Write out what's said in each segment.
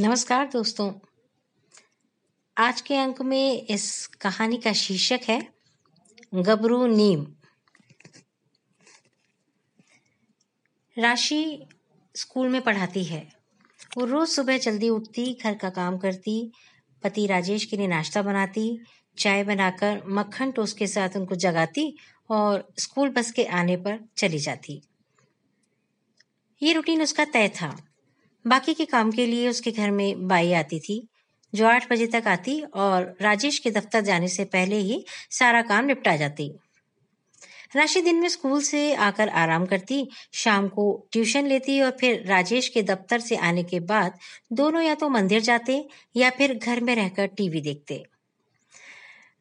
नमस्कार दोस्तों। आज के अंक में इस कहानी का शीर्षक है, गबरू नीम। राशि स्कूल में पढ़ाती है। वो रोज सुबह जल्दी उठती, घर का काम करती, पति राजेश के लिए नाश्ता बनाती, चाय बनाकर मक्खन टोस्ट के साथ उनको जगाती और स्कूल बस के आने पर चली जाती। ये रूटीन उसका तय था। बाकी के काम के लिए उसके घर में बाई आती थी, जो आठ बजे तक आती और राजेश के दफ्तर जाने से पहले ही सारा काम निपटा जाती। राशि दिन में स्कूल से आकर आराम करती, शाम को ट्यूशन लेती और फिर राजेश के दफ्तर से आने के बाद दोनों या तो मंदिर जाते या फिर घर में रहकर टीवी देखते।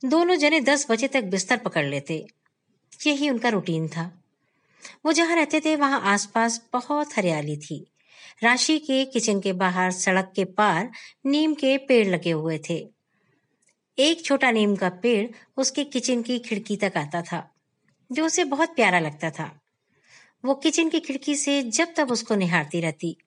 दोनों जने दस बजे तक बिस्तर पकड़ लेते। यही उनका रूटीन था। वो जहाँ रहते थे, वहाँ आसपास बहुत हरियाली थी। राशि के किचन के बाहर सड़क के पार नीम के पेड़ लगे हुए थे। एक छोटा नीम का पेड़ उसके किचन की खिड़की तक आता था, जो उसे बहुत प्यारा लगता था। वो किचन की खिड़की से जब तब उसको निहारती रहती।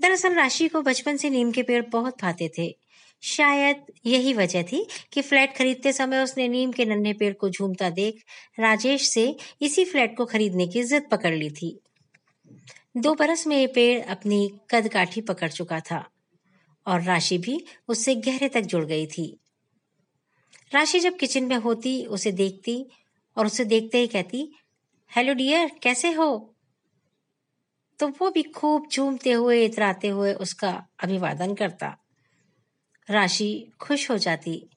दरअसल राशि को बचपन से नीम के पेड़ बहुत भाते थे। शायद यही वजह थी कि फ्लैट खरीदते समय उसने नीम के नन्हे पेड़ को झूमता देख राजेश से इसी फ्लैट को खरीदने की जिद पकड़ ली थी। दो बरस में ये पेड़ अपनी कद काठी पकड़ चुका था और राशि भी उससे गहरे तक जुड़ गई थी। राशि जब किचन में होती, उसे देखती और उसे देखते ही कहती, हेलो डियर, कैसे हो? तो वो भी खूब झूमते हुए, इतराते हुए उसका अभिवादन करता। राशि खुश हो जाती।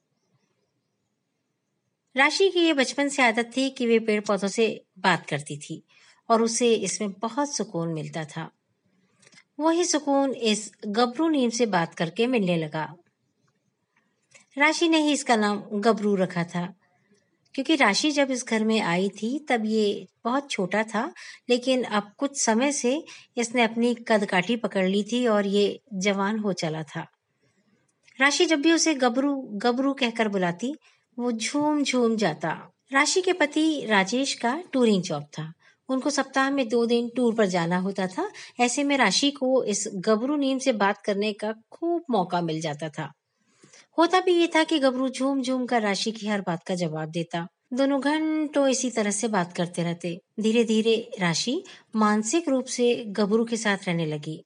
राशि की ये बचपन से आदत थी कि वे पेड़ पौधों से बात करती थी। और उसे इसमें बहुत सुकून मिलता था। वही सुकून इस गबरू नीम से बात करके मिलने लगा। राशि ने ही इसका नाम गबरू रखा था, क्योंकि राशि जब इस घर में आई थी, तब ये बहुत छोटा था, लेकिन अब कुछ समय से इसने अपनी कदकाठी पकड़ ली थी और ये जवान हो चला था। राशि जब भी उसे गबरू गबरू कहकर बुलाती, वो झूम झूम जाता। राशि के पति राजेश का टूरिंग जॉब था। उनको सप्ताह में दो दिन टूर पर जाना होता था। ऐसे में राशि को इस गबरू नीम से बात करने का खूब मौका मिल जाता था। होता भी ये था कि गबरू झूम झूम कर राशि की हर बात का जवाब देता। दोनों घंटों इसी तरह से बात करते रहते। धीरे धीरे राशि मानसिक रूप से गबरू के साथ रहने लगी।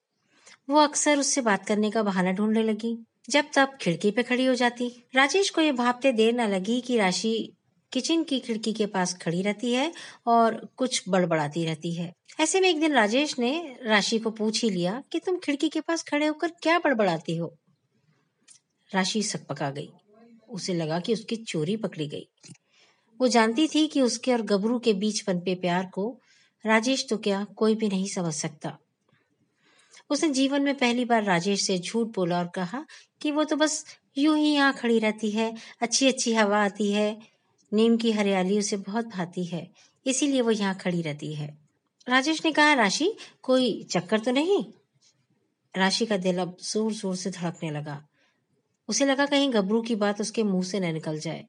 वो अक्सर उससे बात करने का बहाना ढूँढने लगी। जब तब खिड़की पे खड़ी हो जाती। राजेश को ये भापते देर न लगी कि राशि किचन की खिड़की के पास खड़ी रहती है और कुछ बड़बड़ाती रहती है। ऐसे में एक दिन राजेश ने राशि को पूछ ही लिया कि तुम खिड़की के पास खड़े होकर क्या बड़बड़ाती हो? राशि सकपका गई। उसे लगा कि उसकी चोरी पकड़ी गई। वो जानती थी कि उसके और गबरू के बीच पनपे प्यार को राजेश तो क्या कोई भी नहीं समझ सकता। उसने जीवन में पहली बार राजेश से झूठ बोला और कहा कि वो तो बस यूँ ही यहाँ खड़ी रहती है अच्छी अच्छी हवा आती है नीम की हरियाली उसे बहुत भाती है, इसीलिए वो यहाँ खड़ी रहती है। राजेश ने कहा, राशि, कोई चक्कर तो नहीं? राशि का दिल अब ज़ोर ज़ोर से धड़कने लगा। उसे लगा कहीं गबरू की बात उसके मुँह से न निकल जाए।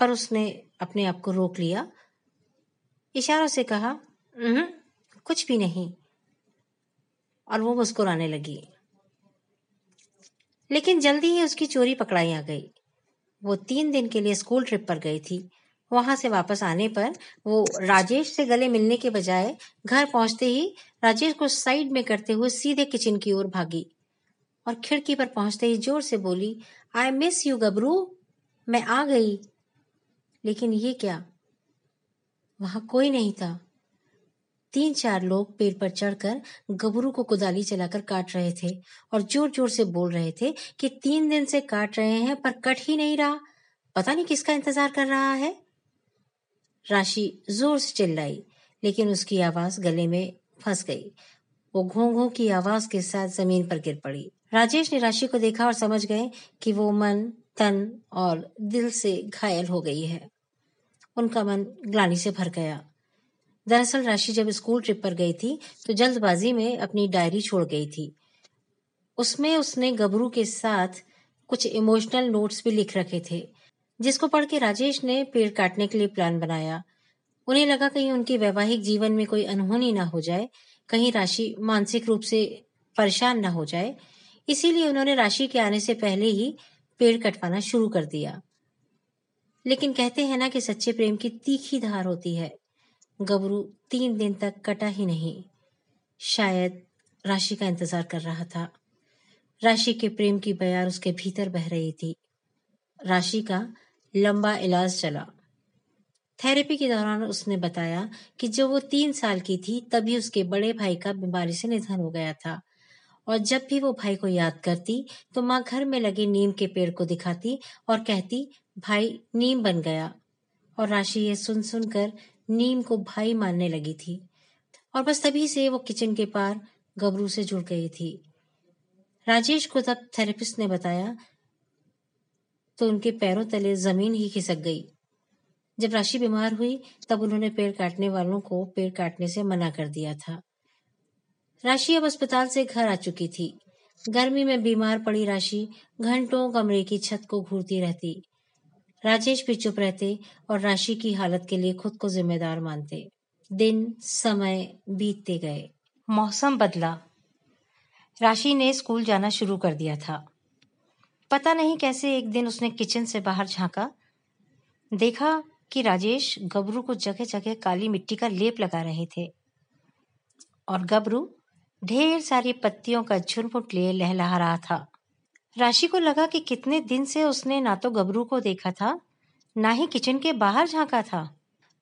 पर उसने अपने आप को रोक लिया। इशारों से कहा कुछ भी नहीं। और वो मुस्कुराने लगी। लेकिन जल्दी ही उसकी चोरी पकड़ाई आ गई। वो तीन दिन के लिए स्कूल ट्रिप पर गई थी। वहाँ से वापस आने पर वो राजेश से गले मिलने के बजाय घर पहुँचते ही राजेश को साइड में करते हुए सीधे किचन की ओर भागी और खिड़की पर पहुँचते ही ज़ोर से बोली आई मिस यू गबरू मैं आ गई। लेकिन ये क्या? वहाँ कोई नहीं था। तीन चार लोग पेड़ पर चढ़कर गबरू को कुदाली चलाकर काट रहे थे और ज़ोर ज़ोर से बोल रहे थे कि तीन दिन से काट रहे हैं, पर कट ही नहीं रहा। पता नहीं किसका इंतज़ार कर रहा है? राशि ज़ोर से चिल्लाई, लेकिन उसकी आवाज़ गले में फंस गई। वो घों घों की आवाज़ के साथ ज़मीन पर गिर पड़ी। राजेश ने राशि को देखा और समझ गए कि वो मन, तन और दिल से घायल हो गई है। उनका मन ग्लानी से भर गया। दरअसल राशि जब स्कूल ट्रिप पर गई थी तो जल्दबाजी में अपनी डायरी छोड़ गई थी। उसमें उसने गबरू के साथ कुछ इमोशनल नोट्स भी लिख रखे थे, जिसको पढ़ के राजेश ने पेड़ काटने के लिए प्लान बनाया। उन्हें लगा कहीं उनके वैवाहिक जीवन में कोई अनहोनी ना हो जाए, कहीं राशि मानसिक रूप से परेशान ना हो जाए। इसीलिए उन्होंने राशि के आने से पहले ही पेड़ कटवाना शुरू कर दिया। लेकिन कहते हैं ना कि सच्चे प्रेम की तीखी धार होती है। गबरू तीन दिन तक कटा ही नहीं। शायद राशि का इंतज़ार कर रहा था। राशि के प्रेम की बयार उसके भीतर बह रही थी। राशि का लंबा इलाज चला। थेरेपी के दौरान उसने बताया कि जब वो तीन साल की थी, तभी उसके बड़े भाई का बीमारी से निधन हो गया था। और जब भी वो भाई को याद करती तो माँ घर में लगे नीम के पेड़ को दिखाती और कहती, भाई, नीम बन गया। और राशि ये सुन सुनकर नीम को भाई मानने लगी थी और बस तभी से वो किचन के पार गबरू से जुड़ गई थी। राजेश को तब थेरेपिस्ट ने बताया तो उनके पैरों तले ज़मीन ही खिसक गई। जब राशि बीमार हुई, तब उन्होंने पेड़ काटने वालों को पेड़ काटने से मना कर दिया था। राशि अब अस्पताल से घर आ चुकी थी। गर्मी में बीमार पड़ी राशि घंटों कमरे की छत को घूरती रहती। राजेश भी चुप रहते और राशि की हालत के लिए खुद को जिम्मेदार मानते। दिन, समय बीतते गए। मौसम बदला। राशि ने स्कूल जाना शुरू कर दिया था। पता नहीं कैसे एक दिन उसने किचन से बाहर झांका। देखा कि राजेश गबरू को जगह जगह काली मिट्टी का लेप लगा रहे थे। और गबरू ढेर सारी पत्तियों का झुरमुट लिए लहला रहा था। राशि को लगा कि कितने दिन से उसने ना तो गबरू को देखा था, ना ही किचन के बाहर झांका था।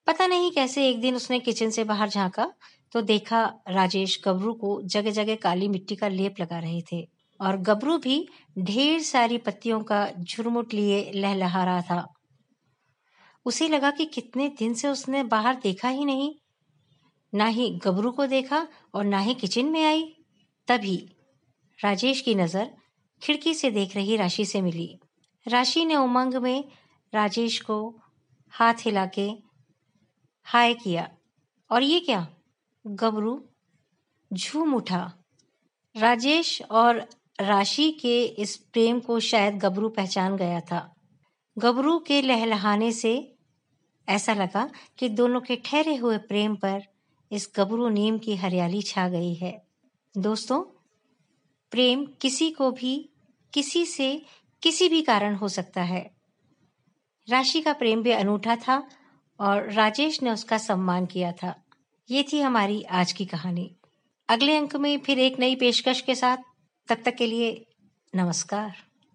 पता नहीं कैसे एक दिन उसने किचन से बाहर झांका तो देखा राजेश गबरू को जगह जगह काली मिट्टी का लेप लगा रहे थे और गबरू भी ढेर सारी पत्तियों का झुरमुट लिए लहलहा रहा था। उसे लगा कि कितने दिन से उसने बाहर देखा ही नहीं, ना ही गबरू को देखा और ना ही किचन में आई। तभी राजेश की नज़र खिड़की से देख रही राशि से मिली। राशि ने उमंग में राजेश को हाथ हिला के हाय किया। और ये क्या? गबरू। झूम उठा। राजेश और राशि के इस प्रेम को शायद गबरू पहचान गया था। गबरू के लहलहाने से ऐसा लगा कि दोनों के ठहरे हुए प्रेम पर इस गबरू नीम की हरियाली छा गई है। दोस्तों प्रेम किसी को भी, किसी से, किसी भी कारण हो सकता है। राशि का प्रेम भी अनूठा था और राजेश ने उसका सम्मान किया था। ये थी हमारी आज की कहानी। अगले अंक में फिर एक नई पेशकश के साथ। तब तक के लिए नमस्कार।